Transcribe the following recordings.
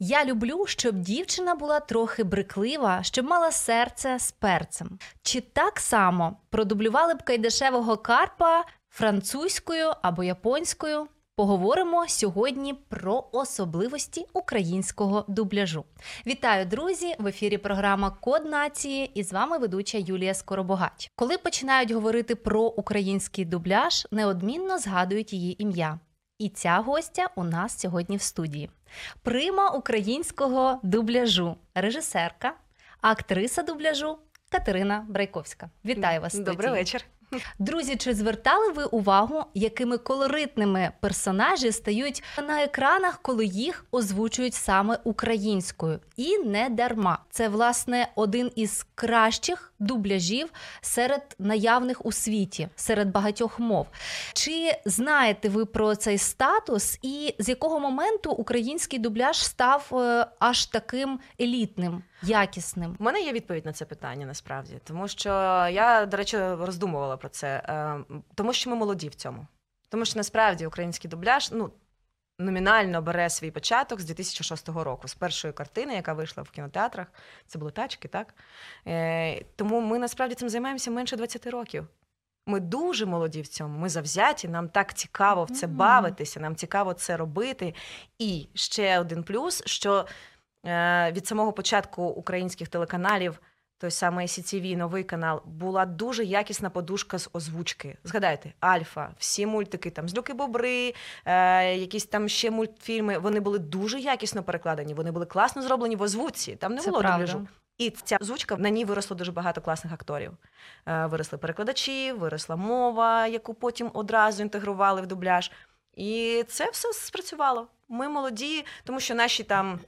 Я люблю, щоб дівчина була трохи бриклива, щоб мала серце з перцем. Чи так само продублювали б кайдашевого карпа французькою або японською? Поговоримо сьогодні про особливості українського дубляжу. Вітаю, друзі! В ефірі програма Код нації і з вами ведуча Юлія Скоробогач. Коли починають говорити про український дубляж, неодмінно згадують її ім'я. І ця гостя у нас сьогодні в студії. Прима українського дубляжу, режисерка, актриса дубляжу Катерина Брайковська. Вітаю вас. Добрий студії. Вечір. Друзі, чи звертали ви увагу, якими колоритними персонажі стають на екранах, коли їх озвучують саме українською? І не дарма. Це власне один із кращих дубляжів серед наявних у світі, серед багатьох мов. Чи знаєте ви про цей статус, і з якого моменту український дубляж став е, аж таким елітним, якісним? У мене є відповідь на це питання насправді, тому що я, до речі, роздумувала про це, е, тому що ми молоді в цьому. Тому що насправді український дубляж ну, номінально бере свій початок з 2006 року, з першої картини, яка вийшла в кінотеатрах. Це були тачки, так? Е, Тому ми насправді цим займаємося менше 20 років. Ми дуже молоді в цьому. Ми завзяті, нам так цікаво в це Мгм. бавитися, нам цікаво це робити. І ще один плюс, що від самого початку українських телеканалів, той самий CTV, новий канал, була дуже якісна подушка з озвучки. Згадайте, Альфа, всі мультики, там Злюки Бобри, е, якісь там ще мультфільми. Вони були дуже якісно перекладені. Вони були класно зроблені в озвучці. Там не Це було дубляжу. І ця озвучка на ній виросло дуже багато класних акторів. Е, Виросли перекладачі, виросла мова, яку потім одразу інтегрували в дубляж. І це все спрацювало. Ми молоді, тому що наші там.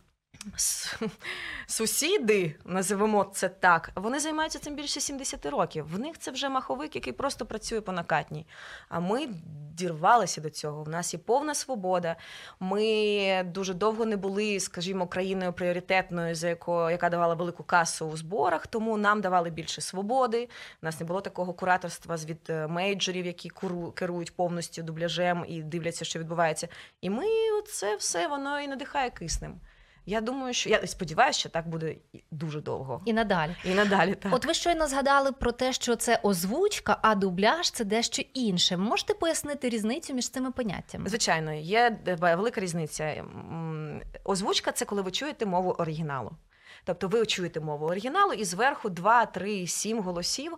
Сусіди, називемо це так, вони займаються цим більше 70 років. В них це вже маховик, який просто працює по накатній. А ми дірвалися до цього. В нас є повна свобода. Ми дуже довго не були, скажімо, країною пріоритетною, за якою яка давала велику касу у зборах, тому нам давали більше свободи. У нас не було такого кураторства від е, мейджорів, які керують повністю дубляжем і дивляться, що відбувається. І ми це все воно і надихає киснем. Я думаю, що я сподіваюся, що так буде дуже довго. І надалі. І надалі так. От ви щойно згадали про те, що це озвучка, а дубляж це дещо інше. Можете пояснити різницю між цими поняттями? Звичайно, є е, велика різниця. Озвучка це коли ви чуєте мову оригіналу. Тобто ви чуєте мову оригіналу і зверху 2, 3, 7 голосів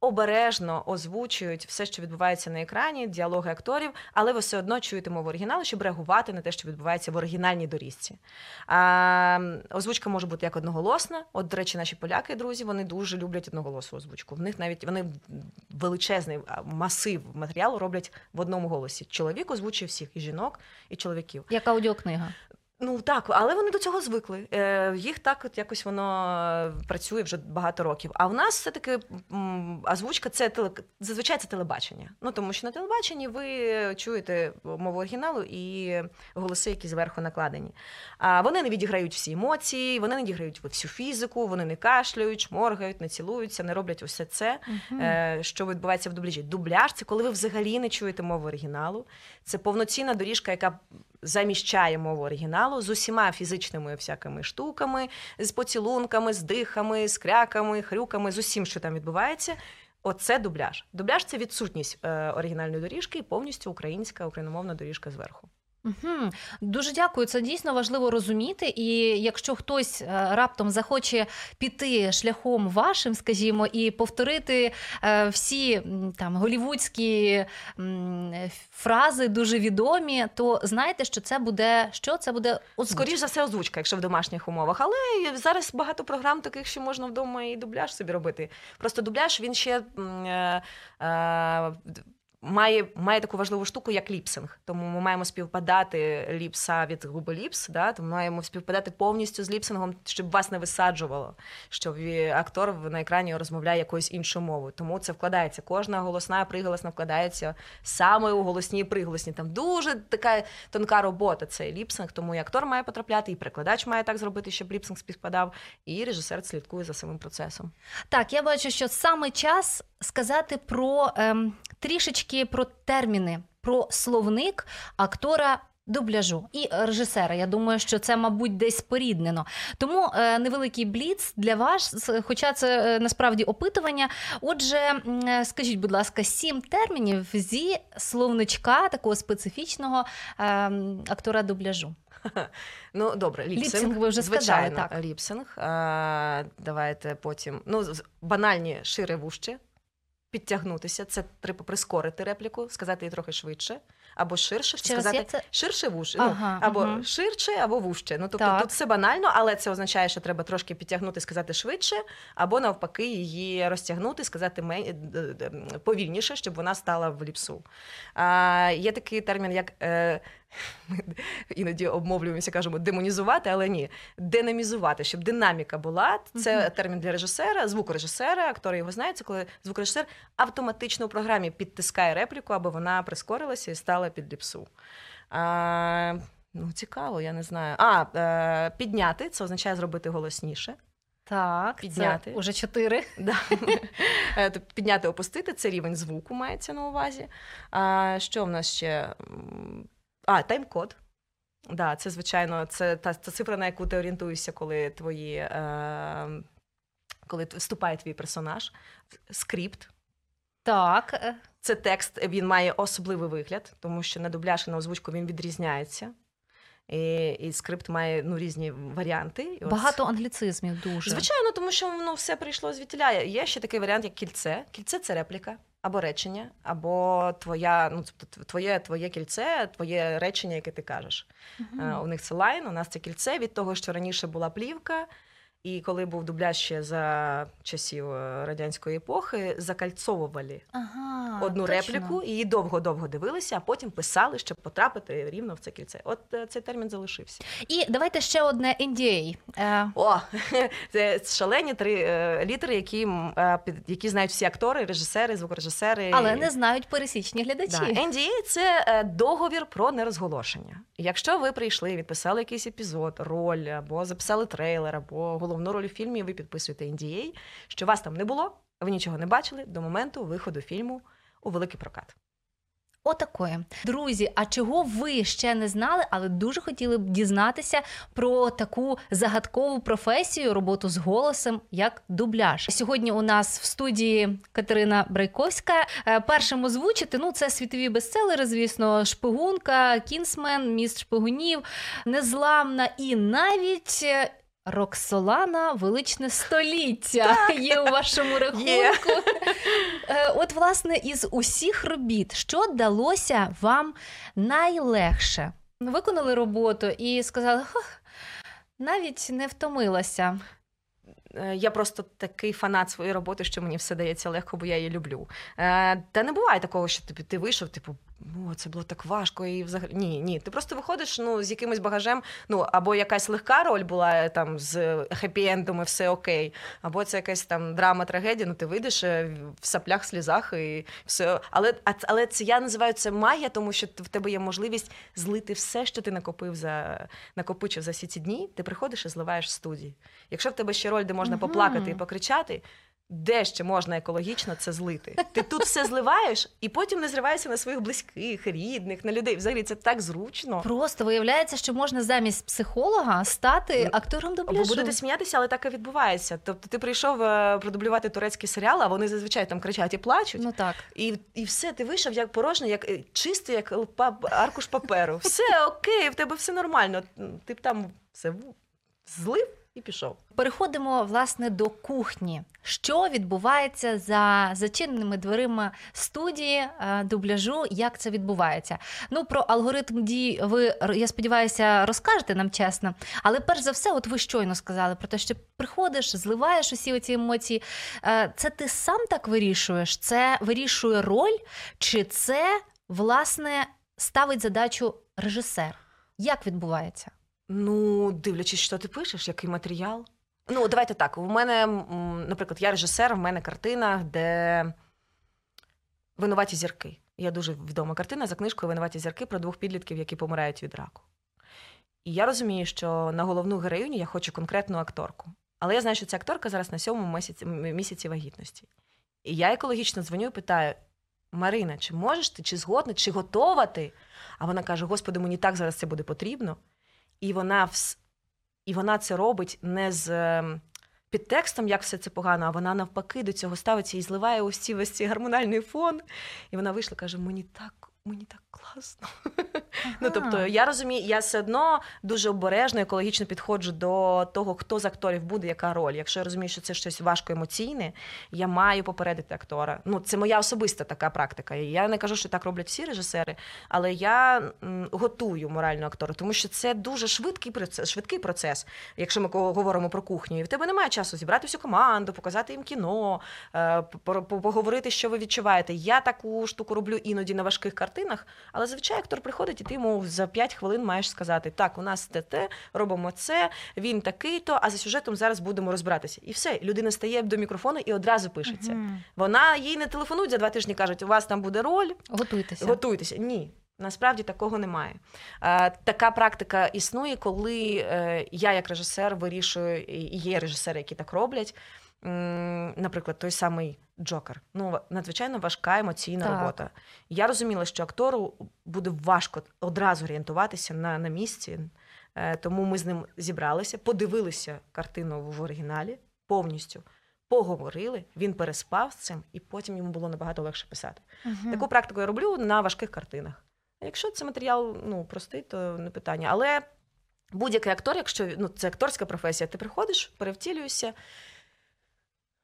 обережно озвучують все, що відбувається на екрані, діалоги акторів, але ви все одно чуєте мову оригіналу, щоб реагувати на те, що відбувається в оригінальній дорізці. А, озвучка може бути як одноголосна. От, до речі, наші поляки, друзі, вони дуже люблять одноголосну озвучку. В них навіть вони величезний масив матеріалу роблять в одному голосі. Чоловік озвучує всіх і жінок, і чоловіків. Як аудіокнига? Ну так, але вони до цього звикли. Е, їх так от якось воно е, працює вже багато років. А в нас все-таки м, озвучка це теле, зазвичай це телебачення. Ну тому що на телебаченні ви чуєте мову оригіналу і голоси, які зверху накладені. А вони не відіграють всі емоції, вони не відіграють всю фізику, вони не кашляють, шморгають, не цілуються, не роблять усе це, е, що відбувається в дубляжі. Дубляж це коли ви взагалі не чуєте мову оригіналу. Це повноцінна доріжка, яка заміщає мову оригіналу з усіма фізичними всякими штуками, з поцілунками, з дихами, з кряками, хрюками, з усім, що там відбувається. Оце дубляж. Дубляж це відсутність е, оригінальної доріжки і повністю українська україномовна доріжка зверху. Угу. Дуже дякую. Це дійсно важливо розуміти. І якщо хтось е, раптом захоче піти шляхом вашим, скажімо, і повторити е, всі там голівудські фрази дуже відомі, то знайте, що це буде що це буде озвучка. Скоріше за все, озвучка, якщо в домашніх умовах. Але зараз багато програм таких, що можна вдома і дубляж собі робити. Просто дубляж він ще е, е, має, має таку важливу штуку, як ліпсинг. Тому ми маємо співпадати ліпса від губи ліпс, да? тому маємо співпадати повністю з ліпсингом, щоб вас не висаджувало, що ві- актор на екрані розмовляє якоюсь іншою мовою. Тому це вкладається. Кожна голосна приголосна вкладається саме у голосні і приголосні. Там дуже така тонка робота. Цей ліпсинг, тому і актор має потрапляти, і перекладач має так зробити, щоб ліпсинг співпадав, і режисер слідкує за самим процесом. Так, я бачу, що саме час сказати про ем, трішечки про терміни, про словник актора. Дубляжу і режисера. Я думаю, що це, мабуть, десь поріднено. Тому е, невеликий бліц для вас, хоча це е, насправді опитування. Отже, е, скажіть, будь ласка, сім термінів зі словничка такого специфічного е, актора дубляжу. Ну, добре, ліпсинг. Ліпсинг ви вже сказали, Звичайно, так. ліпсинг. А, давайте потім. Ну, банальні шире вужче. Підтягнутися, це треба прискорити репліку, сказати її трохи швидше, або ширше, раз сказати це? ширше вужче. Ага, ну, або мгм. ширше, або вужче. Ну, тобто Так. тут все банально, але це означає, що треба трошки підтягнути, сказати швидше, або навпаки, її розтягнути, сказати мен- д- д- повільніше, щоб вона стала в ліпсу. А, є такий термін, як е, ми іноді обмовлюємося, кажемо демонізувати, але ні, динамізувати, щоб динаміка була. Це Мгм. термін для режисера, звукорежисера, актори його знають, це коли звукорежисер автоматично у програмі підтискає репліку, аби вона прискорилася і стала під ліпсу. А, ну, цікаво, я не знаю. А, е, підняти це означає зробити голосніше. Так, Підняти. це уже чотири. Да. Е, Підняти, опустити це рівень звуку мається на увазі. А, що в нас ще? А, тайм-код. Да, це, звичайно, це та, та цифра, на яку ти орієнтуєшся, коли твої. Е, коли вступає твій персонаж. Скрипт. Так, Це текст, він має особливий вигляд, тому що на дубляж і на озвучку він відрізняється. І, і скрипт має ну, різні варіанти. От багато англіцизмів дуже. Звичайно, тому що ну, все прийшло звідтіля. Є ще такий варіант, як кільце. Кільце це репліка, або речення, або твоя, ну, тобто твоє, твоє кільце, твоє речення, яке ти кажеш. Е, У них це лайн, у нас це кільце від того, що раніше була плівка. І коли був дубляж ще за часів е, радянської епохи, закальцовували Ага, одну точно. репліку, і її довго-довго дивилися, а потім писали, щоб потрапити рівно в це кільце. От е, цей термін залишився. І давайте ще одне NDA. Е, О, це шалені три літери, які, які знають всі актори, режисери, звукорежисери. але не знають пересічні глядачі. Да. NDA – це договір про нерозголошення. Якщо ви прийшли, відписали якийсь епізод, роль, або записали трейлер, або головну роль у фільмі, ви підписуєте NDA, що вас там не було, ви нічого не бачили до моменту виходу фільму у великий прокат. Отакої. Друзі, а чого ви ще не знали, але дуже хотіли б дізнатися про таку загадкову професію, роботу з голосом, як дубляж. Сьогодні у нас в студії Катерина Брайковська. Е, Першим озвучити, ну це світові бестселери, звісно, шпигунка, кінсмен, міст шпигунів, незламна і навіть. Роксолана величне століття є у вашому рахунку. Є. Е, От, власне, із усіх робіт, що далося вам найлегше? Виконали роботу і сказали, навіть не втомилася. Е, Я просто такий фанат своєї роботи, що мені все дається легко, бо я її люблю. Е, Та не буває такого, що тобі ти вийшов, типу, о, це було так важко, і взагалі ні, ні. Ти просто виходиш ну, з якимось багажем, ну або якась легка роль була е, там з хеппі-ендом і все окей, або це якась там драма, трагедія. Ну ти вийдеш в саплях, слізах і все. Але, але це я називаю це магія, тому що в тебе є можливість злити все, що ти накопив за накопичив за всі ці дні. Ти приходиш і зливаєш в студії. Якщо в тебе ще роль, де можна Мгм. поплакати і покричати, де ще можна екологічно це злити? Ти тут все зливаєш і потім не зриваєшся на своїх близьких, рідних, на людей. Взагалі це так зручно. Просто виявляється, що можна замість психолога стати Ну, актором Ви будете сміятися, але так і відбувається. Тобто ти прийшов е, продублювати турецький серіал, а вони зазвичай там кричать і плачуть. Ну так. І, і все, ти вийшов як порожній, як е, чистий, як аркуш паперу. Все окей, в тебе все нормально. Ти б там все злив і пішов. Переходимо власне до кухні. Що відбувається за зачиненими дверима студії е, дубляжу? Як це відбувається? Ну про алгоритм дій ви я сподіваюся розкажете нам чесно. Але перш за все, от ви щойно сказали про те, що приходиш, зливаєш усі оці емоції. Е, Це ти сам так вирішуєш? Це вирішує роль, чи це власне ставить задачу режисер? Як відбувається? Ну, дивлячись, що ти пишеш, який матеріал. Ну, давайте так. У мене, наприклад, я режисер, в мене картина, де винуваті зірки. Є дуже відома картина за книжкою Винуваті зірки про двох підлітків, які помирають від раку. І я розумію, що на головну героїню я хочу конкретну акторку. Але я знаю, що ця акторка зараз на сьомому місяці, місяці вагітності. І я екологічно дзвоню і питаю: Марина, чи можеш ти, чи згодна, чи готова ти? А вона каже: Господи, мені так зараз це буде потрібно. І вона вс... і вона це робить не з ем, підтекстом, як все це погано, а вона навпаки до цього ставиться і зливає ці ось ці гормональний фон. І вона вийшла, каже: мені так. Мені так класно. Ну, тобто, я розумію, я все одно дуже обережно, екологічно підходжу до того, хто з акторів буде, яка роль. Якщо я розумію, що це щось важко емоційне, я маю попередити актора. Ну, це моя особиста така практика. Я не кажу, що так роблять всі режисери, але я готую моральну актора, тому що це дуже швидкий процес, швидкий процес. Якщо ми говоримо про кухню, і в тебе немає часу зібрати всю команду, показати їм кіно, е, по- по- поговорити, що ви відчуваєте. Я таку штуку роблю іноді на важких картинах, але зазвичай актор приходить, і ти йому за 5 хвилин маєш сказати: так, у нас те, те, робимо це, він такий-то, а за сюжетом зараз будемо розбиратися. І все, людина стає до мікрофону і одразу пишеться. Мгм. Вона їй не телефонують за два тижні, кажуть, у вас там буде роль, Готуйтеся. готуйтеся. Ні. Насправді такого немає. Така практика існує, коли е, я, як режисер, вирішую, і є режисери, які так роблять. Наприклад, той самий Джокер. Ну, надзвичайно важка емоційна Так. робота. Я розуміла, що актору буде важко одразу орієнтуватися на, на місці, е, тому ми з ним зібралися, подивилися картину в оригіналі повністю, поговорили, він переспав з цим, і потім йому було набагато легше писати. Мгм. Таку практику я роблю на важких картинах. А Якщо це матеріал ну, простий, то не питання. Але будь-який актор, якщо ну, це акторська професія, ти приходиш, перевтілюєшся,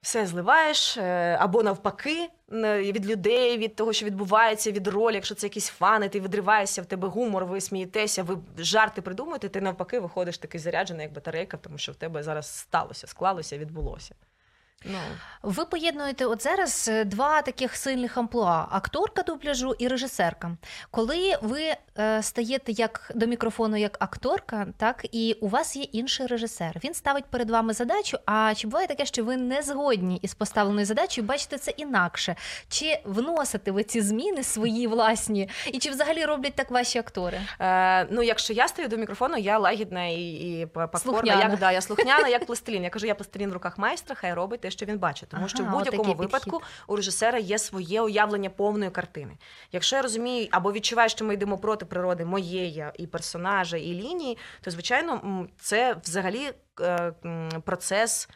все зливаєш, е, або навпаки, від людей, від того, що відбувається, від ролі, якщо це якісь фани, ти відриваєшся, в тебе гумор, ви смієтеся, ви жарти придумуєте, ти навпаки виходиш такий заряджений, як батарейка, тому що в тебе зараз сталося, склалося, відбулося. Ну, Ви поєднуєте от зараз е, два таких сильних амплуа: акторка дубляжу і режисерка. Коли ви е, стаєте як до мікрофону як акторка, так і у вас є інший режисер. Він ставить перед вами задачу. А чи буває таке, що ви не згодні із поставленою задачею, бачите це інакше? Чи вносите ви ці зміни свої власні, і чи взагалі роблять так ваші актори? Е, ну, якщо я стою до мікрофону, я лагідна і, і покорна. Слухняна. Як, да, я слухняна, як пластилін. Я кажу, я пластилін в руках майстра, хай робить те, що він бачить. Тому що в будь-якому випадку випадку у режисера є своє уявлення повної картини. Якщо я розумію або відчуваю, що ми йдемо проти природи моєї і персонажа, і лінії, то звичайно це взагалі е, процес.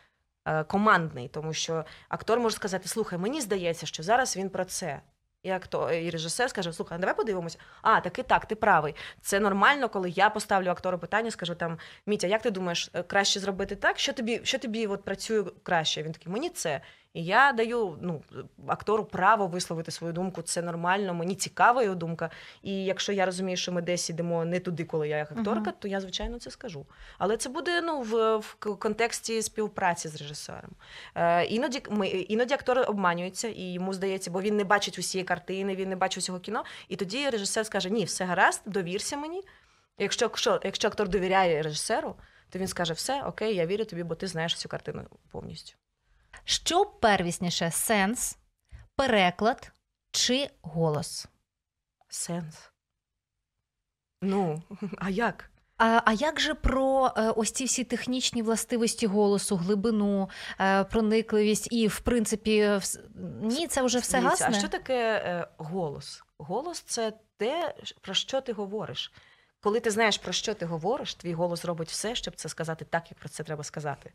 е, Командний, тому що актор може сказати: слухай, мені здається, що зараз він про це. І актор, і режисер скаже: слухай, а давай подивимося. А, так і так, ти правий. Це нормально, коли я поставлю актору питання, скажу там: Мітя, як ти думаєш, е, краще зробити так? Що тобі, що тобі от працює краще? Він такий, мені це. І я даю ну, актору право висловити свою думку. Це нормально, мені цікава його думка. І якщо я розумію, що ми десь ідемо не туди, коли я як акторка, Мгм. то я звичайно це скажу. Але це буде ну в, в контексті співпраці з режисером. Е, іноді ми іноді актор обманюється, і йому здається, бо він не бачить усієї картини, він не бачить усього кіно. І тоді режисер скаже: Ні, все гаразд, довірся мені. Якщо, якщо, якщо актор довіряє режисеру, то він скаже: все, окей, я вірю тобі, бо ти знаєш всю картину повністю. Що первісніше сенс, переклад чи голос? Сенс. Ну, а як? А, а як же про е, ось ці всі технічні властивості голосу, глибину, е, проникливість і, в принципі, вс- ні, це вже все Дивіться, гасне? А що таке е, голос? Голос це те, про що ти говориш. Коли ти знаєш, про що ти говориш, твій голос робить все, щоб це сказати так, як про це треба сказати.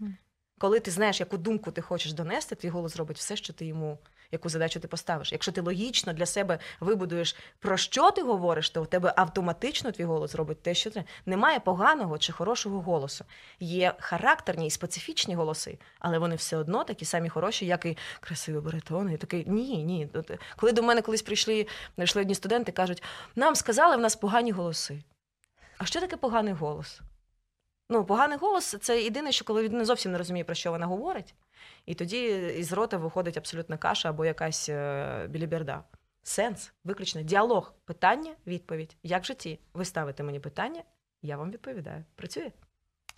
Коли ти знаєш, яку думку ти хочеш донести, твій голос робить все, що ти йому, яку задачу ти поставиш. Якщо ти логічно для себе вибудуєш, про що ти говориш, то в тебе автоматично твій голос зробить те, що треба. Немає поганого чи хорошого голосу. Є характерні і специфічні голоси, але вони все одно такі самі хороші, як і красиві баритони. І такий ні, ні. Коли до мене колись прийшли, прийшли одні студенти, кажуть, нам сказали, в нас погані голоси. А що таке поганий голос? Ну, поганий голос це єдине, що коли він не зовсім не розуміє, про що вона говорить, і тоді із рота виходить абсолютна каша або якась е, біліберда. Сенс, виключно діалог, питання, відповідь. Як в житті? Ви ставите мені питання, я вам відповідаю. Працює?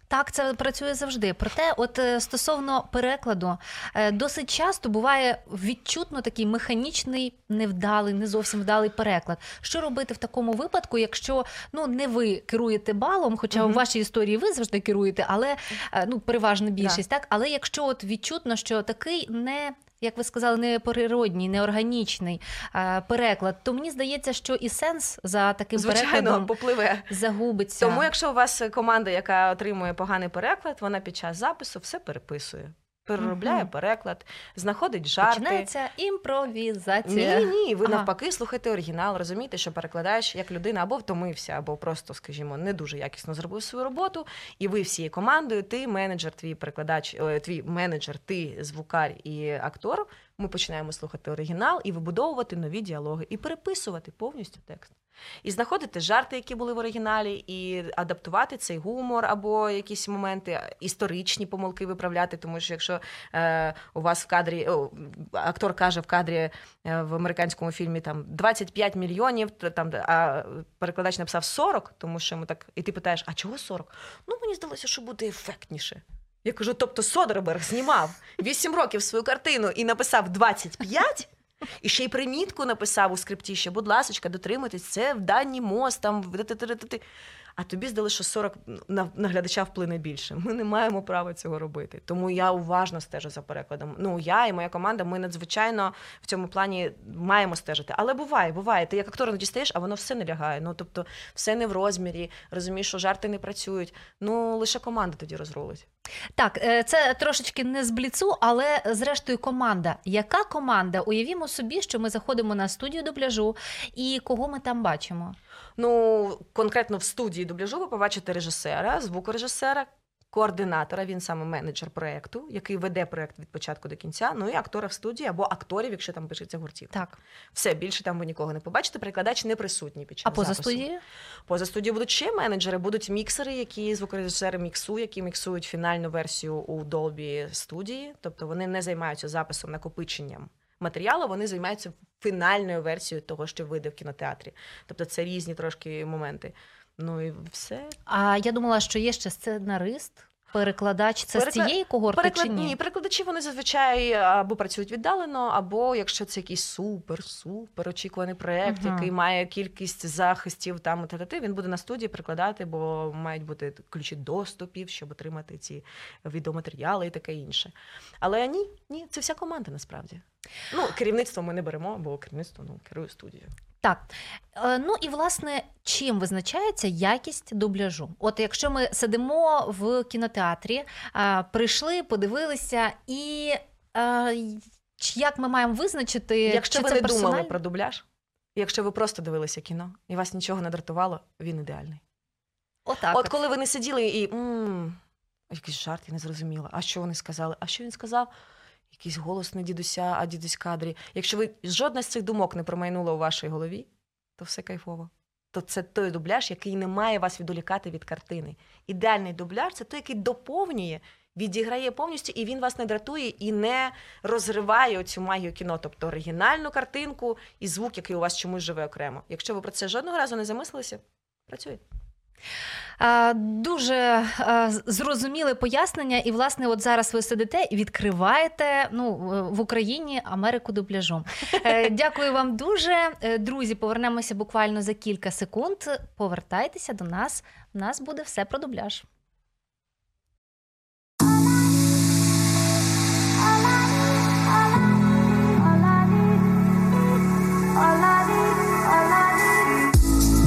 Так, це працює завжди. Проте, от е, стосовно перекладу, е, досить часто буває відчутно такий механічний, невдалий, не зовсім вдалий переклад. Що робити в такому випадку, якщо ну не ви керуєте балом, хоча угу. у вашій історії ви завжди керуєте, але е, ну переважна більшість, да. так але якщо от відчутно, що такий не як ви сказали, неприродній, неорганічний е, переклад, то мені здається, що і сенс за таким Звичайно, перекладом попливе. загубиться. Тому, якщо у вас команда, яка отримує поганий переклад, вона під час запису все переписує переробляє угу. переклад, знаходить жарти. Починається імпровізація. Ні, ні, ви ага. навпаки слухайте оригінал, розумієте, що перекладаєш як людина або втомився, або просто, скажімо, не дуже якісно зробив свою роботу. І ви всією командою, ти менеджер, твій перекладач, твій менеджер, ти звукар і актор. Ми починаємо слухати оригінал і вибудовувати нові діалоги, і переписувати повністю текст. І знаходити жарти, які були в оригіналі, і адаптувати цей гумор або якісь моменти, історичні помилки виправляти. Тому що якщо е, у вас в кадрі о, актор каже в кадрі е, в американському фільмі там 25 мільйонів, там а перекладач написав 40, тому що ми так, і ти питаєш, а чого 40? Ну мені здалося, що буде ефектніше. Я кажу: тобто Содерберг знімав 8 років свою картину і написав 25, і ще й примітку написав у скрипті, що, будь ласка, дотримуйтесь, це в дані мост, там а тобі здали, що 40 на, на глядача вплине більше. Ми не маємо права цього робити. Тому я уважно стежу за перекладом. Ну я і моя команда, ми надзвичайно в цьому плані маємо стежити. Але буває, буває. Ти як актор не дістаєш, а воно все не лягає. Ну тобто, все не в розмірі. Розумієш, що жарти не працюють. Ну лише команда тоді розрулить. Так, е, це трошечки не з бліцу, але зрештою команда. Яка команда? Уявімо собі, що ми заходимо на студію дубляжу, і кого ми там бачимо? Ну, конкретно в студії дубляжу ви побачите режисера, звукорежисера, координатора, він саме менеджер проєкту, який веде проєкт від початку до кінця. Ну і актора в студії або акторів, якщо там пишеться гуртів. Так. Все більше там ви нікого не побачите. Перекладач не присутній під час. А поза студією? Поза студією будуть ще менеджери, будуть міксери, які звукорежисери міксу, які міксують фінальну версію у Dolby студії, тобто вони не займаються записом накопиченням матеріалу, вони займаються фінальною версією того, що вийде в кінотеатрі. Тобто це різні трошки моменти. Ну і все. А я думала, що є ще сценарист. Перекладач це Перекла... з цієї когорти Переклад... чи ні? Ні, перекладачі вони зазвичай або працюють віддалено, або якщо це якийсь супер-супер очікуваний проєкт, uh-huh. який має кількість захистів там та він буде на студії перекладати, бо мають бути ключі доступів, щоб отримати ці відеоматеріали і таке інше. Але ні, ні, це вся команда насправді. Ну, керівництво ми не беремо, бо керівництво ну, керує студією. Так. Е, ну і власне, чим визначається якість дубляжу? От якщо ми сидимо в кінотеатрі, прийшли, подивилися, і як ми маємо визначити, якщо чи ви це не персональ... думали про дубляж, якщо ви просто дивилися кіно і вас нічого не дратувало, він ідеальний. Отак от, от коли ви не сиділи і якийсь жарт, я не зрозуміла. А що вони сказали? А що він сказав? Якийсь голос не дідуся, а дідусь кадрі. Якщо ви жодна з цих думок не промайнула у вашій голові, то все кайфово. То це той дубляж, який не має вас відволікати від картини. Ідеальний дубляж це той, який доповнює, відіграє повністю, і він вас не дратує і не розриває цю магію кіно, тобто оригінальну картинку і звук, який у вас чомусь живе окремо. Якщо ви про це жодного разу не замислилися, працює. Дуже зрозуміле пояснення, і власне, от зараз ви сидите і відкриваєте ну в Україні Америку дубляжом. Е, дякую вам дуже, е, друзі. Повернемося буквально за кілька секунд. Повертайтеся до нас. У нас буде все про дубляж.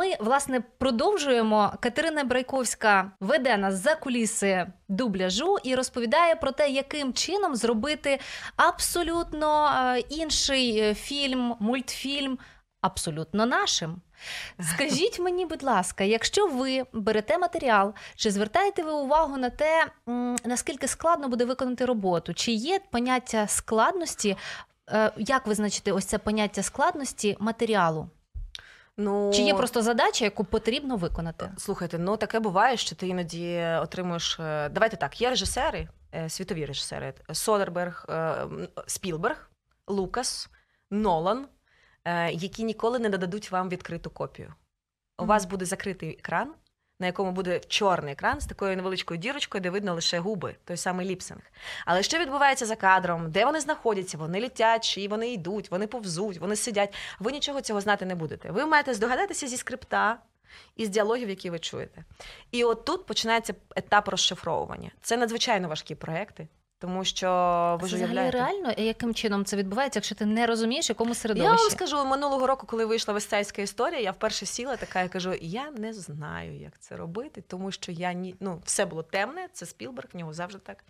Ми власне продовжуємо. Катерина Брайковська веде нас за куліси дубляжу і розповідає про те, яким чином зробити абсолютно е, інший е, фільм, мультфільм, абсолютно нашим. Скажіть мені, будь ласка, якщо ви берете матеріал, чи звертаєте ви увагу на те, наскільки складно буде виконати роботу? Чи є поняття складності? Е, як визначити ось це поняття складності матеріалу? Ну чи є просто задача, яку потрібно виконати? Слухайте, ну таке буває, що ти іноді отримуєш. Е, давайте так, є режисери, е, світові режисери: Содерберг, Спілберг, Лукас, Нолан. Е, які ніколи не додадуть вам відкриту копію. У вас буде закритий екран, на якому буде чорний екран з такою невеличкою дірочкою, де видно лише губи, той самий ліпсинг. Але що відбувається за кадром, де вони знаходяться, вони літять, чи вони йдуть, вони повзуть, вони сидять. Ви нічого цього знати не будете. Ви маєте здогадатися зі скрипта. Із діалогів, які ви чуєте. І от тут починається етап розшифровування. Це надзвичайно важкі проекти. Тому що ви ж уявляєте. реально, яким чином це відбувається, якщо ти не розумієш, якому середовищі? Я вам скажу, минулого року, коли вийшла вестейська історія, я вперше сіла така і кажу: я не знаю, як це робити, тому що я ні, ну, все було темне, це Спілберг, в нього завжди так.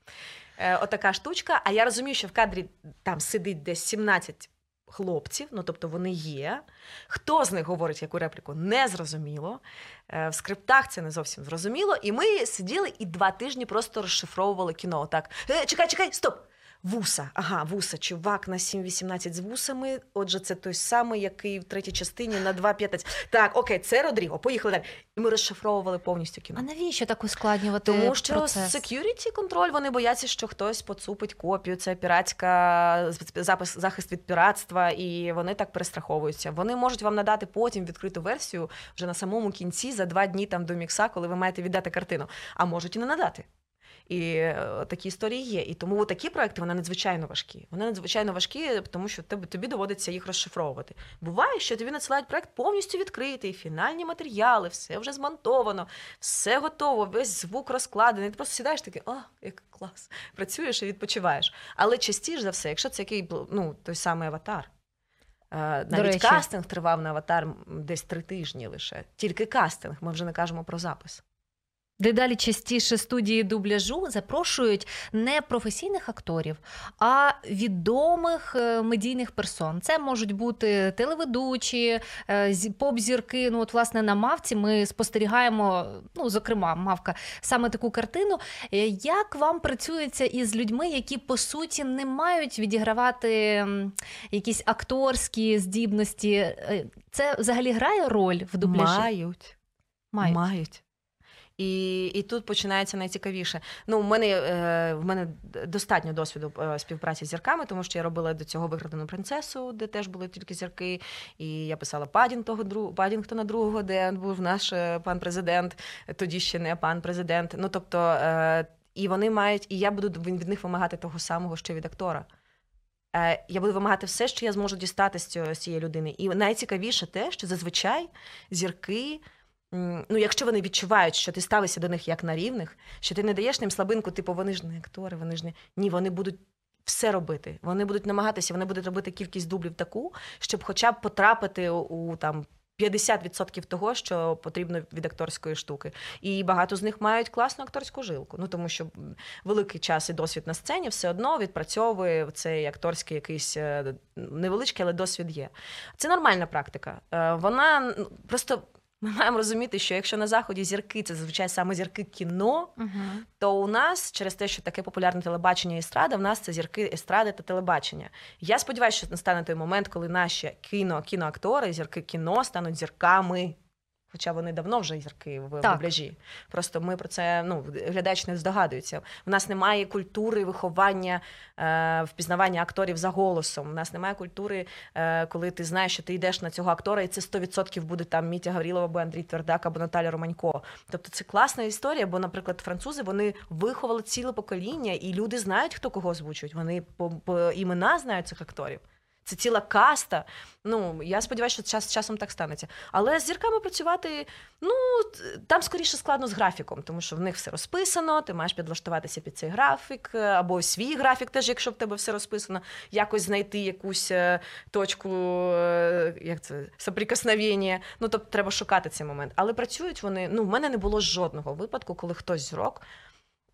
Е, Отака штучка. А я розумію, що в кадрі там сидить десь 17 хлопців, ну тобто вони є. Хто з них говорить яку репліку, не зрозуміло. Е, в скриптах це не зовсім зрозуміло. І ми сиділи і два тижні просто розшифровували кіно. Так, е, чекай, чекай, стоп! Вуса, ага, вуса, чувак на 7-18 з вусами. Отже, це той самий, який в третій частині на 2-15. Так, окей, це Родріго. Поїхали далі. І ми розшифровували повністю кіно. А навіщо так ускладнювати? Тому що процес? security контроль, вони бояться, що хтось поцупить копію. Це піратська запис захист від піратства, і вони так перестраховуються. Вони можуть вам надати потім відкриту версію вже на самому кінці за два дні там до мікса, коли ви маєте віддати картину. А можуть і не надати. І е, такі історії є. І тому такі проекти вони надзвичайно важкі. Вони надзвичайно важкі, тому що тобі, тобі доводиться їх розшифровувати. Буває, що тобі надсилають проект повністю відкритий, фінальні матеріали, все вже змонтовано, все готово, весь звук розкладений. Ти просто сідаєш такий, о, як клас! Працюєш і відпочиваєш. Але частіше за все, якщо це який ну, той самий аватар. Е, навіть кастинг тривав на аватар десь три тижні лише. Тільки кастинг, ми вже не кажемо про запис. Дедалі частіше студії дубляжу запрошують не професійних акторів, а відомих е, медійних персон. Це можуть бути телеведучі, е, поп-зірки. Ну, от, власне, на мавці ми спостерігаємо, ну, зокрема, мавка, саме таку картину. Е, як вам працюється із людьми, які по суті не мають відігравати якісь акторські здібності? Це взагалі грає роль в дубляжі? Мають. Мають. Мають. І і тут починається найцікавіше. Ну, в мене е, в мене достатньо досвіду е, співпраці з зірками, тому що я робила до цього викрадену принцесу, де теж були тільки зірки. І я писала Падінгтона, Падінгтона другого, де був наш е, пан президент, тоді ще не пан президент. Ну тобто, і вони мають, і я буду від них вимагати того самого, що від актора. Я буду вимагати все, що я зможу дістати з цієї людини. І найцікавіше те, що зазвичай зірки ну, якщо вони відчувають, що ти ставишся до них як на рівних, що ти не даєш їм слабинку, типу вони ж не актори, вони ж не ні, вони будуть. Все робити. Вони будуть намагатися, вони будуть робити кількість дублів таку, щоб хоча б потрапити у, там 50% того, що потрібно від акторської штуки. І багато з них мають класну акторську жилку. Ну тому що великий час і досвід на сцені все одно відпрацьовує цей акторський якийсь е, невеличкий, але досвід є. Це нормальна практика. Е, вона просто. Ми маємо розуміти, що якщо на заході зірки це зазвичай саме зірки кіно, uh-huh. то у нас через те, що таке популярне телебачення і естрада, в нас це зірки естради та телебачення. Я сподіваюся, що настане той момент, коли наші кіно, кіноактори, зірки кіно стануть зірками Хоча вони давно вже зірки в так. дубляжі. Просто ми про це ну глядач не здогадується. У нас немає культури виховання, е, впізнавання акторів за голосом. У нас немає культури, е, коли ти знаєш, що ти йдеш на цього актора, і це 100% буде там Мітя Гаврілова, або Андрій Твердак, або Наталя Романько. Тобто це класна історія, бо, наприклад, французи вони виховали ціле покоління, і люди знають, хто кого озвучують. Вони по, по імена знають цих акторів. Це ціла каста. Ну я сподіваюся, що час часом так станеться. Але з зірками працювати, ну там скоріше складно з графіком, тому що в них все розписано. Ти маєш підлаштуватися під цей графік, е, або свій графік, теж, якщо в тебе все розписано, якось знайти якусь е, точку, е, як це соприкосновення. Ну тобто треба шукати цей момент. Але працюють вони. Ну, в мене не було жодного випадку, коли хтось з рок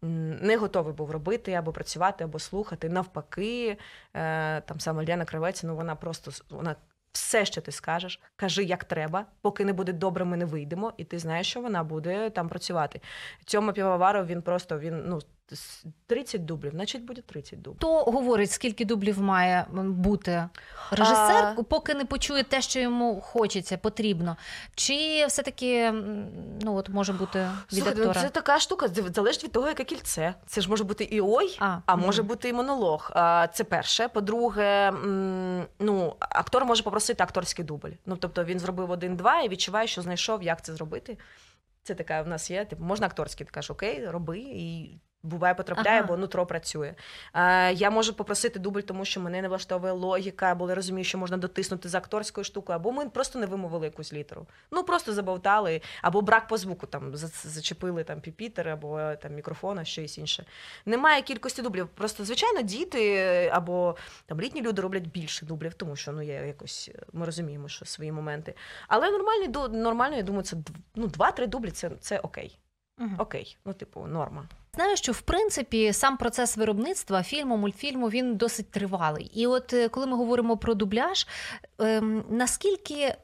не готовий був робити або працювати, або слухати. Навпаки, е, там саме Лена Кравець, ну вона просто вона. Все, що ти скажеш, кажи, як треба, поки не буде добре, ми не вийдемо, і ти знаєш, що вона буде там працювати. Цьому півоваров він просто він ну 30 дублів, значить буде 30 дублів. Хто говорить, скільки дублів має бути режисер, а... поки не почує те, що йому хочеться, потрібно. Чи все-таки ну от може бути від Слухай, актора? Це така штука, залежить від того, яке кільце. Це ж може бути і ой, а, а може бути і монолог. Це перше. По-друге, ну актор може попросити акторський дубль. Ну тобто він зробив один-два і відчуває, що знайшов, як це зробити. Це така в нас є. Типу, можна акторський, ти кажеш, окей, роби і буває потрапляє, ага. бо нутро працює. Е, Я можу попросити дубль, тому що мене не влаштовує логіка, або я розумію, що можна дотиснути з акторською штукою, або ми просто не вимовили якусь літеру. Ну просто забовтали, або брак по звуку там зачепили там піпітер, або там мікрофон, а щось інше. Немає кількості дублів. Просто звичайно, діти або там літні люди роблять більше дублів, тому що ну є якось ми розуміємо, що свої моменти. Але нормальні нормально, я думаю, це ну, два-три дублі це, це окей. Угу. Окей, ну типу, норма. Знаю, що в принципі сам процес виробництва фільму, мультфільму він досить тривалий. І от е, коли ми говоримо про дубляж, ем, наскільки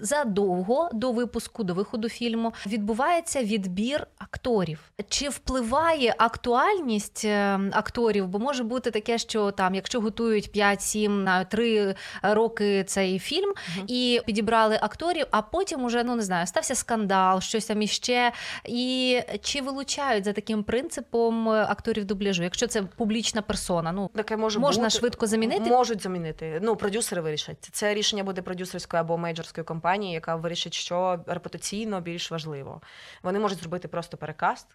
задовго до випуску, до виходу фільму відбувається відбір акторів. Чи впливає актуальність е, акторів? Бо може бути таке, що там, якщо готують 5-7 на 3 роки цей фільм угу. і підібрали акторів, а потім уже ну не знаю, стався скандал, щось там іще. І чи вилучають за таким принципом акторів дубляжу? Якщо це публічна персона, ну таке може можна бути. швидко замінити? Можуть замінити. Ну продюсери вирішать. Це рішення буде продюсерської або мейджорської компанії компанії, яка вирішить, що репутаційно більш важливо. Вони можуть зробити просто перекаст.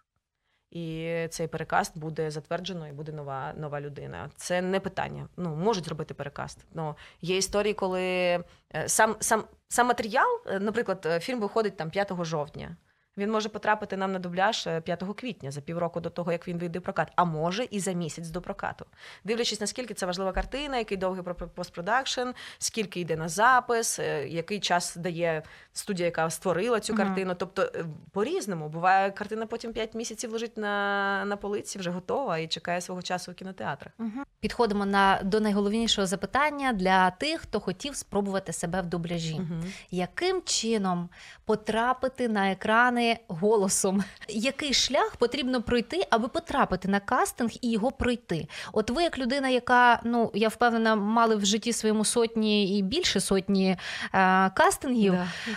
І цей перекаст буде затверджено, і буде нова нова людина. Це не питання. Ну можуть зробити перекаст. Ну є історії, коли е, сам сам сам матеріал, е, наприклад, е, фільм виходить там 5 жовтня. Він може потрапити нам на дубляж 5 е, квітня за півроку до того, як він вийде в прокат, а може і за місяць до прокату. Дивлячись, наскільки це важлива картина, який довгий постпродакшн, скільки йде на запис, е, який час дає студія, яка створила цю картину. Uh-huh. Тобто е, по-різному буває, картина потім 5 місяців лежить на на полиці, вже готова і чекає свого часу в кінотеатрах. Uh-huh. Підходимо на до найголовнішого запитання для тих, хто хотів спробувати себе в дубляжі. Uh-huh. Яким чином потрапити на екрани? Голосом. Який шлях потрібно пройти, аби потрапити на кастинг і його пройти? От ви, як людина, яка ну я впевнена, мали в житті своєму сотні і більше сотні е, кастингів,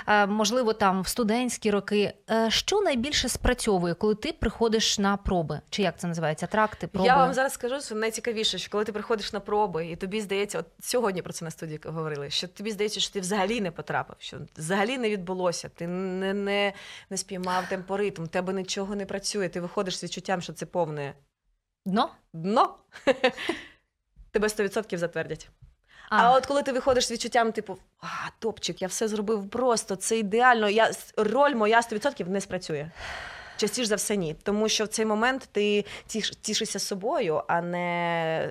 да. е, можливо, там в студентські роки. Е, що найбільше спрацьовує, коли ти приходиш на проби? Чи як це називається? Тракти, проби? Я вам зараз скажу, що найцікавіше, що коли ти приходиш на проби, і тобі здається, от сьогодні про це на студії говорили, що тобі здається, що ти взагалі не потрапив, що взагалі не відбулося, ти не не, не спів спіймав темпоритм, у тебе нічого не працює, ти виходиш з відчуттям, що це повне дно. Дно. Тебе 100% затвердять. А. а от коли ти виходиш з відчуттям, типу, а, топчик, я все зробив просто, це ідеально. Я, Роль моя 100% не спрацює. Частіше за все, ні. Тому що в цей момент ти тіш, тішишся собою, а не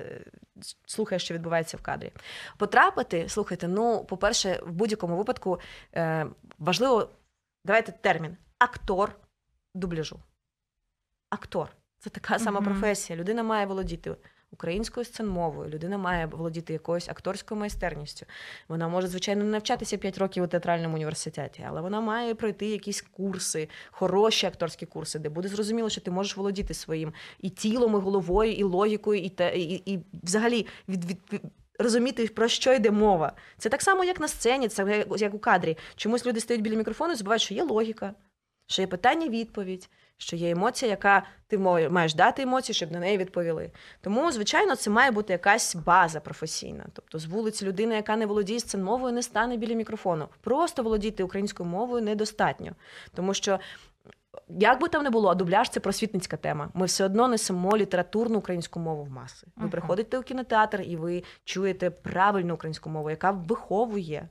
слухаєш, що відбувається в кадрі. Потрапити, слухайте, ну, по-перше, в будь-якому випадку е, важливо, давайте термін актор дубляжу. Актор це така сама mm-hmm. професія. Людина має володіти українською сценмовою, людина має володіти якоюсь акторською майстерністю. Вона може, звичайно, не навчатися 5 років у театральному університеті, але вона має пройти якісь курси, хороші акторські курси, де буде зрозуміло, що ти можеш володіти своїм і тілом, і головою, і логікою, і те, і, і, і взагалі від, від, розуміти, про що йде мова. Це так само, як на сцені, це як у кадрі. Чомусь люди стоять біля мікрофону і забувають, що є логіка що є питання-відповідь, що є емоція, яка ти маєш дати емоції, щоб на неї відповіли. Тому, звичайно, це має бути якась база професійна. Тобто, з вулиці людина, яка не володіє сценмовою, не стане біля мікрофону. Просто володіти українською мовою недостатньо, тому що як би там не було, а дубляж це просвітницька тема. Ми все одно несемо літературну українську мову в маси. Ви Мгм. приходите у кінотеатр і ви чуєте правильну українську мову, яка виховує.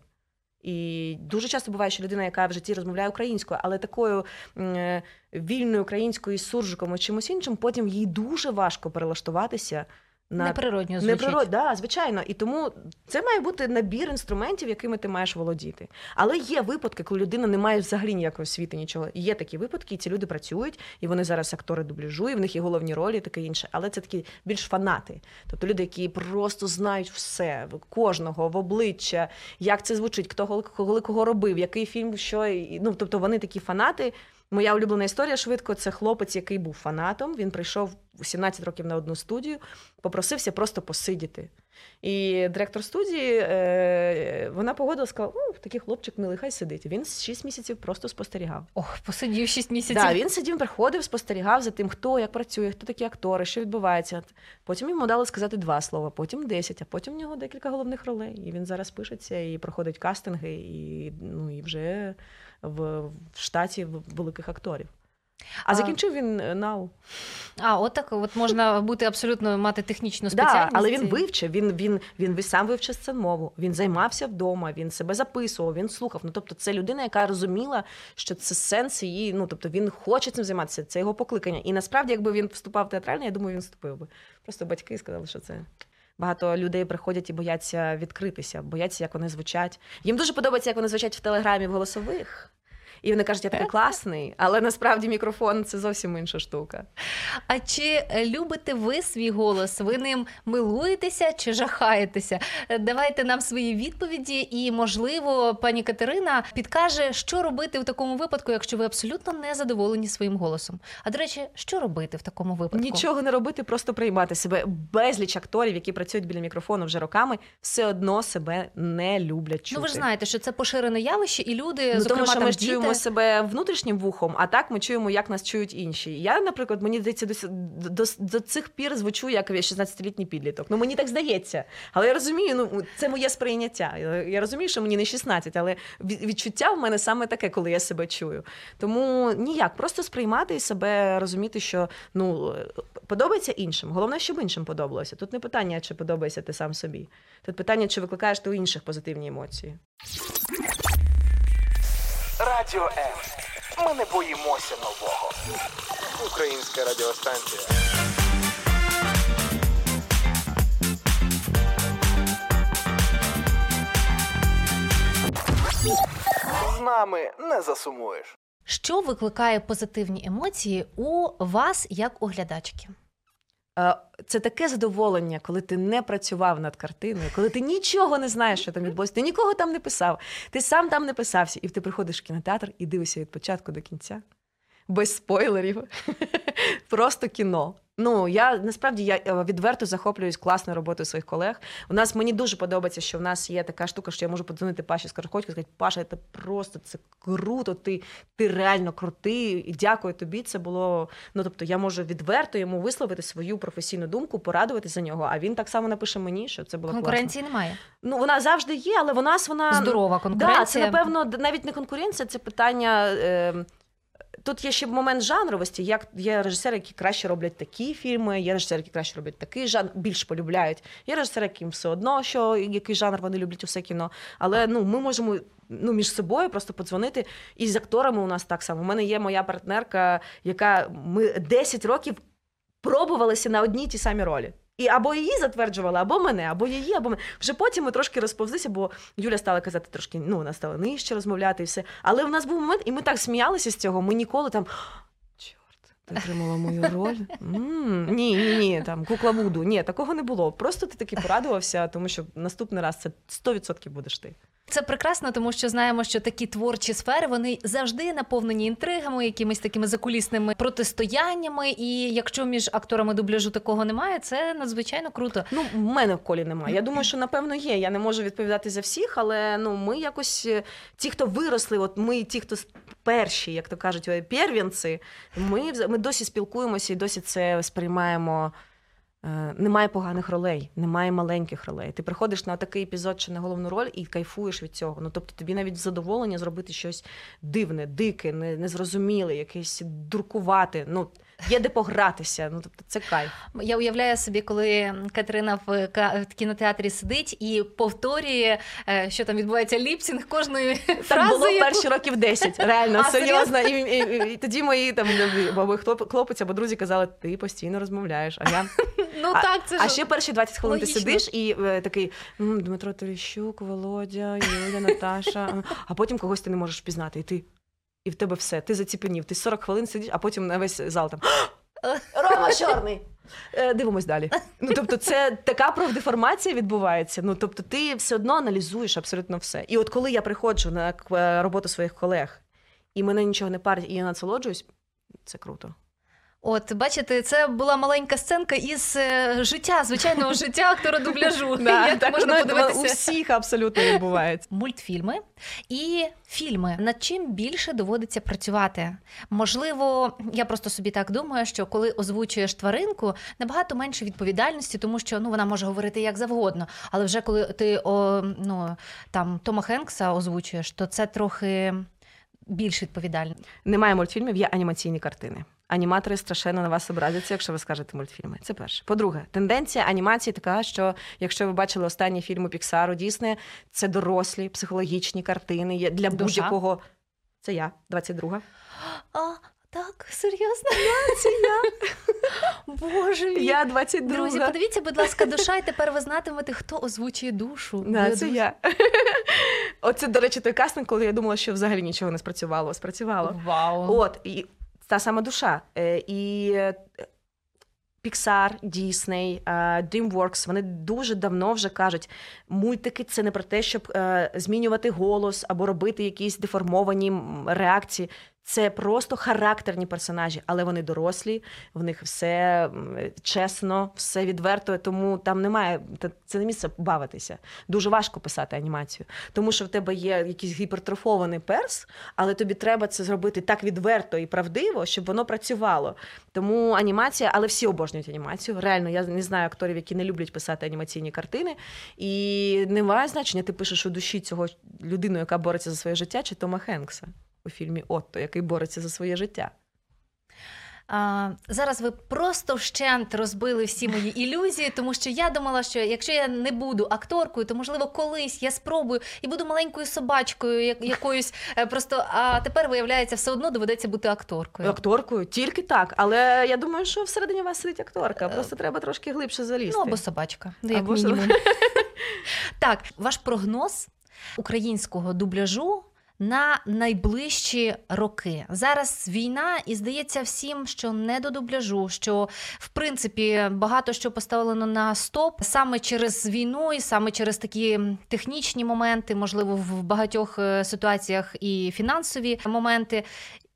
І дуже часто буває, що людина, яка в житті розмовляє українською, але такою е, вільною українською із суржиком і чимось іншим, потім їй дуже важко перелаштуватися на Неприродньо не звучить. природ, да, звичайно. І тому це має бути набір інструментів, якими ти маєш володіти. Але є випадки, коли людина не має взагалі ніякої освіти, нічого. Є такі випадки, і ці люди працюють, і вони зараз актори дубляжу, і в них є головні ролі, і таке інше. Але це такі більш фанати. Тобто люди, які просто знають все, кожного в обличчя, як це звучить, хто коли кого робив, який фільм, що. Ну, тобто вони такі фанати. Моя улюблена історія швидко це хлопець, який був фанатом. Він прийшов у 17 років на одну студію, попросився просто посидіти. І директор студії е, вона погодила, сказала: ну, такий хлопчик милий, хай сидить. Він 6 місяців просто спостерігав. Ох, посидів 6 місяців. Да, він сидів, приходив, спостерігав за тим, хто як працює, хто такі актори, що відбувається. Потім йому дали сказати два слова, потім 10, а потім в нього декілька головних ролей. І він зараз пишеться і проходить кастинги, і, ну, і вже в, в штаті великих акторів. А закінчив він е, НАУ. А, от так от можна бути абсолютно мати технічну Да, спеціальність. але він вивчив, він, він, він, він сам вивчив сценмову, він займався вдома, він себе записував, він слухав. Ну тобто, це людина, яка розуміла, що це сенс її. Ну тобто він хоче цим займатися, це його покликання. І насправді, якби він вступав в театральне, я думаю, він вступив би. Просто батьки сказали, що це. Багато людей приходять і бояться відкритися, бояться, як вони звучать. Їм дуже подобається, як вони звучать в телеграмі в голосових. І вони кажуть, я такий класний, але насправді мікрофон це зовсім інша штука. А чи е, любите ви свій голос? Ви ним милуєтеся чи жахаєтеся? Е, Давайте нам свої відповіді, і можливо, пані Катерина підкаже, що робити в такому випадку, якщо ви абсолютно не задоволені своїм голосом. А до речі, що робити в такому випадку? Нічого не робити, просто приймати себе. Безліч акторів, які працюють біля мікрофону вже роками, все одно себе не люблять чути. Ну ви ж знаєте, що це поширене явище, і люди, Ну, зокрема тому що там ми діти, чуємо себе внутрішнім вухом, а так ми чуємо, як нас чують інші. Я, наприклад, мені здається, до, до, до цих пір звучу як 16-літній підліток. Ну мені так здається. Але я розумію, ну це моє сприйняття. Я розумію, що мені не 16, але відчуття в мене саме таке, коли я себе чую. Тому ніяк, просто сприймати і себе розуміти, що ну подобається іншим. Головне, щоб іншим подобалося. Тут не питання, чи подобається ти сам собі. Тут питання, чи викликаєш ти у інших позитивні емоції. Радіо М. Ми не боїмося нового. Українська радіостанція. З нами не засумуєш. що викликає позитивні емоції у вас як у глядачки? Е, Це таке задоволення, коли ти не працював над картиною, коли ти нічого не знаєш, що там відбулося, ти нікого там не писав, ти сам там не писався, і ти приходиш в кінотеатр і дивишся від початку до кінця. Без спойлерів. Просто кіно. Ну, я насправді я е, відверто захоплююсь класною роботою своїх колег. У нас мені дуже подобається, що в нас є така штука, що я можу подзвонити Паші Скороходько і сказати, Паша, це просто це круто, ти, ти реально крутий. І дякую тобі. Це було. Ну тобто, я можу відверто йому висловити свою професійну думку, порадувати за нього. А він так само напише мені, що це було Конкуренції немає. Ну вона завжди є, але вона вона Здорова конкуренція. Да, це напевно навіть не конкуренція, це питання. Е, Тут є ще момент жанровості. Як є режисери, які краще роблять такі фільми, є режисери, які краще роблять такий жанр, більш полюбляють. Є режисери, яким все одно, що який жанр вони люблять усе кіно. Але ну ми можемо ну між собою просто подзвонити. І з акторами у нас так само. У мене є моя партнерка, яка ми 10 років пробувалися на одній ті самі ролі. І або її затверджували, або мене, або її, або мене. Вже потім ми трошки розповзлися, бо Юля стала казати трошки, ну, вона стала нижче розмовляти і все. Але в нас був момент, і ми так сміялися з цього. Ми ніколи там. Ти отримала мою роль? М, Ні, ні, ні, там кукла Вуду. Ні, такого не було. Просто ти таки порадувався, тому що наступний раз це 100% будеш ти. Це прекрасно, тому що знаємо, що такі творчі сфери вони завжди наповнені інтригами, якимись такими закулісними протистояннями. І якщо між акторами дубляжу такого немає, це надзвичайно круто. Ну, в мене в колі немає. Я думаю, що напевно є. Я не можу відповідати за всіх, але ну ми якось е, ті, хто виросли, от ми, ті, хто перші, як то кажуть, е, первенці, ми, вз- ми досі спілкуємося і досі це сприймаємо. Е, Немає поганих ролей, немає маленьких ролей. Ти приходиш на такий епізод чи на головну роль і кайфуєш від цього. Ну тобто тобі навіть задоволення зробити щось дивне, дике, незрозуміле, якесь дуркувати. Ну є де погратися. Ну тобто це кайф. Я уявляю собі, коли Катерина в кінотеатрі сидить і повторює, е, що там відбувається lip sync кожної Так фрази. було яку- перші років 10, реально, А, серйозно. І, і, і, і тоді мої там баби хлопець або друзі казали, ти постійно розмовляєш. А я Ну а, так, це а ж ще перші 20 хвилин ти сидиш і е, такий Дмитро Терещук, Володя, Юля, Наташа. а». А потім когось ти не можеш впізнати, і ти. І в тебе все, ти заціпенів, ти 40 хвилин сидиш, а потім на весь зал там Рома Чорний. Е, Дивимось далі. Ну тобто, це така профдеформація відбувається. Ну тобто, ти все одно аналізуєш абсолютно все. І от коли я приходжу на е, роботу своїх колег, і мене нічого не парить, і я насолоджуюсь, це круто. От, бачите, це була маленька сценка із е, життя, звичайного життя актора дубляжу. Як так можна воно подивитися? у всіх абсолютно відбувається. Мультфільми і фільми. Над чим більше доводиться працювати? Можливо, я просто собі так думаю, що коли озвучуєш тваринку, набагато менше відповідальності, тому що ну вона може говорити як завгодно. Але вже коли ти о, ну там Тома Хенкса озвучуєш, то це трохи більш відповідально. Немає мультфільмів, є анімаційні картини. Аніматори страшенно на вас образяться, якщо ви скажете мультфільми. Це перше. По-друге, тенденція анімації така, що якщо ви бачили останні фільми Піксару, Дійсне, це дорослі психологічні картини. Для Душа. будь-якого. Це я, 22-га. А так, серйозно? Це я. Боже мій. Я 22 Друзі, подивіться, будь ласка, душа, і тепер ви знатимете, хто озвучує душу. Да, це душ- я. Оце, до речі, той кастинг, коли я думала, що взагалі нічого не спрацювало. Спрацювало. Вау. От, і та сама душа. Е, І е, Pixar, Disney, е, DreamWorks, вони дуже давно вже кажуть, мультики це не про те, щоб е, змінювати голос або робити якісь деформовані реакції. Це просто характерні персонажі, але вони дорослі, в них все чесно, все відверто, тому там немає це не місце бавитися. Дуже важко писати анімацію, тому що в тебе є якийсь гіпертрофований перс, але тобі треба це зробити так відверто і правдиво, щоб воно працювало. Тому анімація, але всі обожнюють анімацію. Реально, я не знаю акторів, які не люблять писати анімаційні картини. І немає значення, ти пишеш у душі цього людину, яка бореться за своє життя, чи Тома Хенкса у фільмі Отто, який бореться за своє життя. А, зараз ви просто вщент розбили всі мої ілюзії, тому що я думала, що якщо я не буду акторкою, то можливо колись я спробую і буду маленькою собачкою, як- якоюсь е, просто. А тепер виявляється, все одно доведеться бути акторкою. Акторкою тільки так. Але я думаю, що всередині вас сидить акторка. Просто треба трошки глибше залізти. Ну або собачка, ну, як Або мінімум. так, ваш прогноз українського дубляжу. На найближчі роки зараз війна, і здається всім, що не до дубляжу, що в принципі багато що поставлено на стоп саме через війну, і саме через такі технічні моменти, можливо, в багатьох е, ситуаціях і фінансові моменти.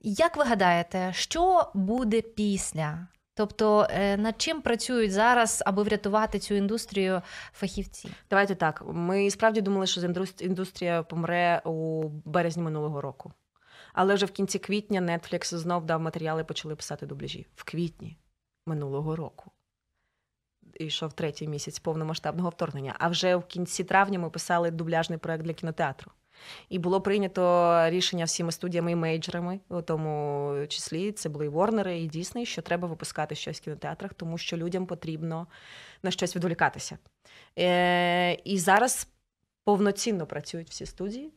Як ви гадаєте, що буде після? Тобто, е, над чим працюють зараз, аби врятувати цю індустрію фахівці? Давайте так. Ми справді думали, що індустрія помре у березні минулого року. Але вже в кінці квітня Netflix знов дав матеріали і почали писати дубляжі. В квітні минулого року. І йшов третій місяць повномасштабного вторгнення. А вже в кінці травня ми писали дубляжний проект для кінотеатру. І було прийнято рішення всіми студіями і мейджорами, у тому числі це були і Warner, і Disney, що треба випускати щось в кінотеатрах, тому що людям потрібно на щось відволікатися. Е, і зараз повноцінно працюють всі студії,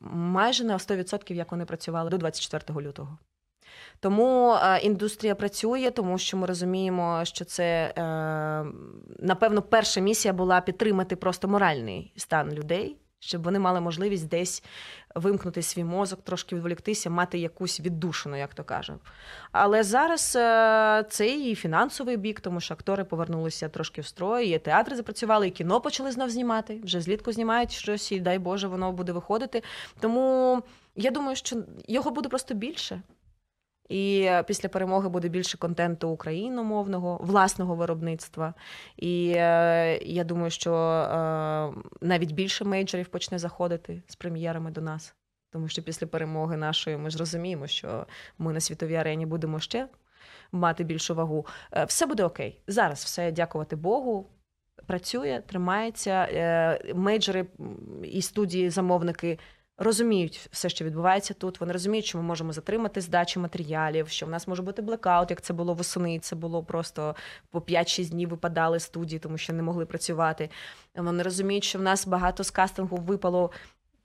майже на 100%, як вони працювали до 24 лютого. Тому е, індустрія працює, тому що ми розуміємо, що це, е, напевно, перша місія була підтримати просто моральний стан людей, щоб вони мали можливість десь вимкнути свій мозок, трошки відволіктися, мати якусь віддушину, як то кажуть. Але зараз е, це і фінансовий бік, тому що актори повернулися трошки в строй, і театри запрацювали, і кіно почали знов знімати. Вже злітку знімають щось, і дай Боже, воно буде виходити. Тому я думаю, що його буде просто більше. І після перемоги буде більше контенту україномовного, власного виробництва. І е, я думаю, що е, навіть більше мейджорів почне заходити з прем'єрами до нас. Тому що після перемоги нашої ми ж розуміємо, що ми на світовій арені будемо ще мати більшу вагу. Е, Все буде окей. Зараз все, дякувати Богу. Працює, тримається. Мейджори і студії, замовники розуміють все, що відбувається тут. Вони розуміють, що ми можемо затримати здачу матеріалів, що в нас може бути блекаут, як це було восени. Це було просто по 5-6 днів випадали студії, тому що не могли працювати. Вони розуміють, що в нас багато з кастингу випало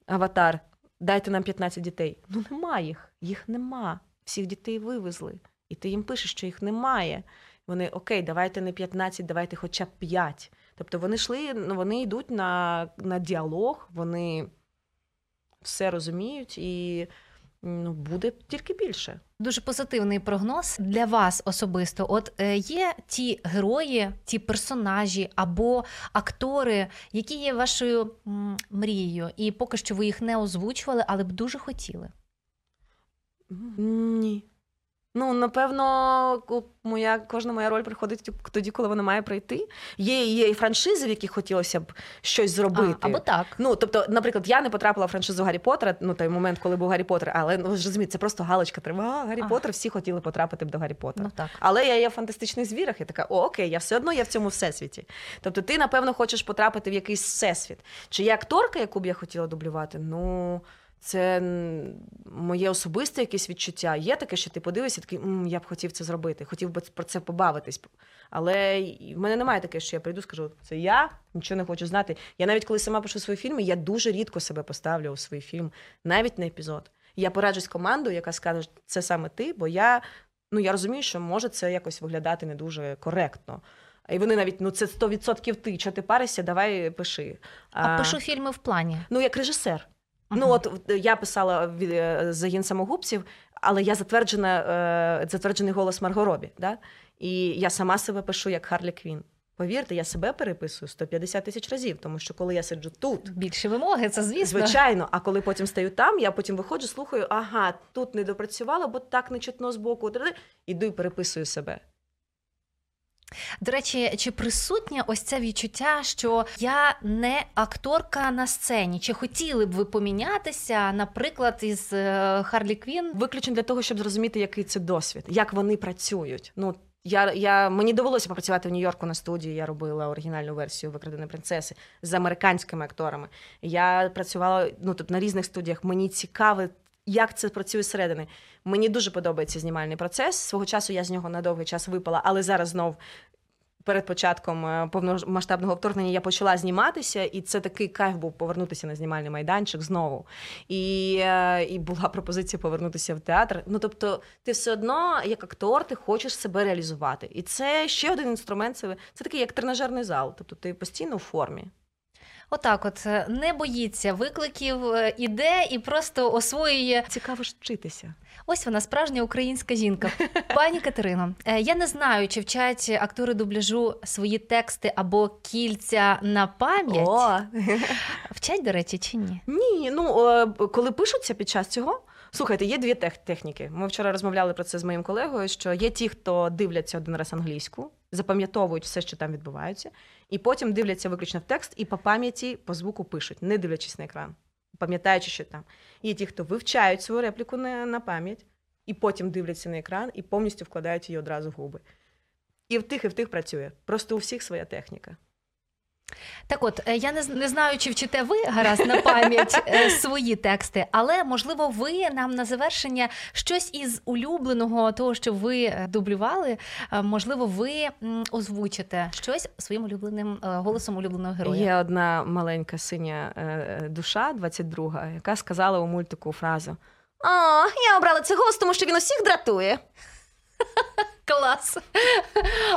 аватар. Дайте нам 15 дітей. Ну нема їх, їх нема. Всіх дітей вивезли. І ти їм пишеш, що їх немає. Вони окей, давайте не 15, давайте хоча б 5. Тобто вони йшли, ну вони йдуть на, на діалог, вони все розуміють і ну, буде тільки більше. Дуже позитивний прогноз для вас особисто. От е, є ті герої, ті персонажі або актори, які є вашою мрією, і поки що ви їх не озвучували, але б дуже хотіли. Ні. Ну, напевно, моя, кожна моя роль приходить тоді, коли вона має прийти. Є, є і франшизи, в яких хотілося б щось зробити. А, або так. Ну, тобто, наприклад, я не потрапила в франшизу Гаррі Поттера, ну той момент, коли був Гаррі Поттер, але ну розумієте, це просто галочка треба. А, Гаррі Ага. Поттер, всі хотіли потрапити б до Гаррі Поттера. Ну так. Але я є в фантастичних звірах, і така, о, окей, я все одно є в цьому всесвіті. Тобто, ти, напевно, хочеш потрапити в якийсь всесвіт. Чи є акторка, яку б я хотіла дублювати? Ну. Це моє особисте якесь відчуття. Є таке, що ти подивишся, такий «М, я б хотів це зробити, хотів би про це побавитись. Але в мене немає таке, що я прийду, скажу, це я нічого не хочу знати. Я навіть коли сама пишу свої фільми, я дуже рідко себе поставлю у свій фільм, навіть на епізод. Я пораджусь з командою, яка скаже, це саме ти, бо я, ну, я розумію, що може це якось виглядати не дуже коректно. І вони навіть, ну це 100% ти, що ти паришся, давай пиши. А пишу фільми в плані. Ну, як режисер. Ага. Ну, от е, я писала е, загін самогубців, але я затверджена, е, затверджений голос Марго Робі. Да? І я сама себе пишу як Харлі Квін. Повірте, я себе переписую 150 тисяч разів, тому що коли я сиджу тут, Більші вимоги, це звісно. звичайно, а коли потім стаю там, я потім виходжу, слухаю, ага, тут не допрацювала, бо так не чутно з боку. Іду і переписую себе. До речі, чи присутнє ось це відчуття, що я не акторка на сцені? Чи хотіли б ви помінятися, наприклад, із е, Харлі Квін? Виключно для того, щоб зрозуміти, який це досвід, як вони працюють. Ну я, я мені довелося попрацювати в Нью-Йорку на студії. Я робила оригінальну версію викраденої принцеси з американськими акторами. Я працювала ну тобто на різних студіях. Мені цікаво, як це працює зсередини. Мені дуже подобається знімальний процес. Свого часу я з нього на довгий час випала, але зараз знов. Перед початком е, повномасштабного вторгнення я почала зніматися, і це такий кайф був повернутися на знімальний майданчик знову. І, е, і була пропозиція повернутися в театр. Ну тобто, ти все одно, як актор, ти хочеш себе реалізувати. І це ще один інструмент. Це, це такий як тренажерний зал. Тобто ти постійно в формі. Отак, от е, не боїться викликів, е, іде і просто освоює. Цікаво ж вчитися. Ось вона справжня українська жінка. Пані Катерино, е, я не знаю, чи вчать актори дубляжу свої тексти або кільця на пам'ять. О, Вчать, до речі, чи ні? Ні, ну коли пишуться під час цього. Слухайте, є дві тех- техніки. Ми вчора розмовляли про це з моїм колегою. Що є ті, хто дивляться один раз англійську, запам'ятовують все, що там відбувається, і потім дивляться виключно в текст і по пам'яті по звуку пишуть, не дивлячись на екран, пам'ятаючи, що там. Є ті, хто вивчають свою репліку на, на пам'ять, і потім дивляться на екран і повністю вкладають її одразу в губи. І в тих, і в тих працює. Просто у всіх своя техніка. Так от, е, я не, не знаю, чи вчите ви гаразд на пам'ять е, свої тексти, але можливо, ви нам на завершення щось із улюбленого, того, що ви е, дублювали, можливо, ви озвучите щось своїм улюбленим голосом улюбленого героя. Є одна маленька синя душа, 22-га, яка сказала у мультику фразу: О, я обрала цей голос, тому що він усіх дратує. Клас.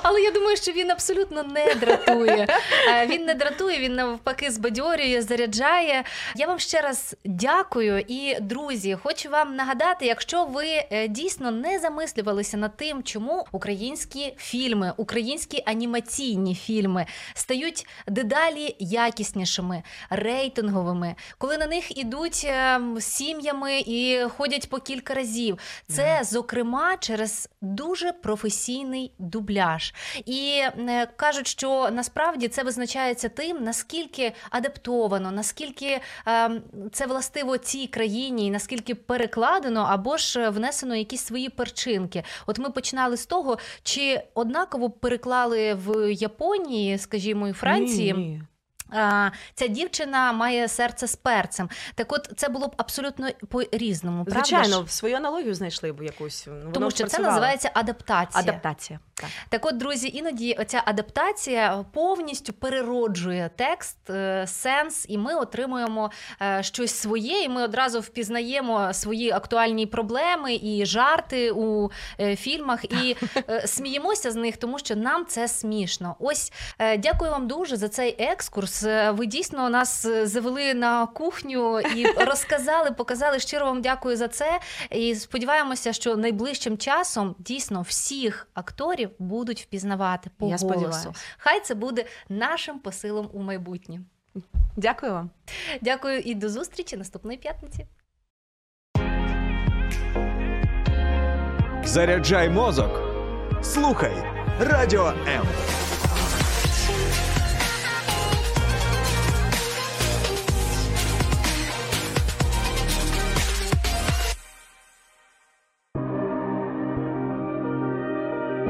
Але я думаю, що він абсолютно не дратує. Е, Він не дратує, він навпаки збадьорює, заряджає. Я вам ще раз дякую. І, друзі, хочу вам нагадати, якщо ви е, дійсно не замислювалися над тим, чому українські фільми, українські анімаційні фільми стають дедалі якіснішими, рейтинговими, коли на них ідуть е, сім'ями і ходять по кілька разів. Це, зокрема, через дуже професійну професійний дубляж. І е, кажуть, що насправді це визначається тим, наскільки адаптовано, наскільки е, це властиво цій країні, і наскільки перекладено або ж внесено якісь свої перчинки. От ми починали з того, чи однаково переклали в Японії, скажімо, і Франції. Ні, ні. Ця дівчина має серце з перцем. Так, от це було б абсолютно по-різному. правда Звичайно, свою аналогію знайшли б якусь. ну, воно тому що працювало. це називається адаптація. адаптація. Так. Так, от, друзі, іноді оця адаптація повністю перероджує текст, е, сенс, і ми отримуємо е, щось своє, і ми одразу впізнаємо свої актуальні проблеми і жарти у е, фільмах, і сміємося з них, тому що нам це смішно. Ось дякую вам дуже за цей екскурс. Ви дійсно нас завели на кухню і розказали, показали. Щиро вам дякую за це. І сподіваємося, що найближчим часом дійсно всіх акторів будуть впізнавати по Я голосу. сподіваюся. Хай це буде нашим посилом у майбутнє. Дякую вам. Дякую і до зустрічі наступної п'ятниці. Заряджай мозок. Слухай Радіо М.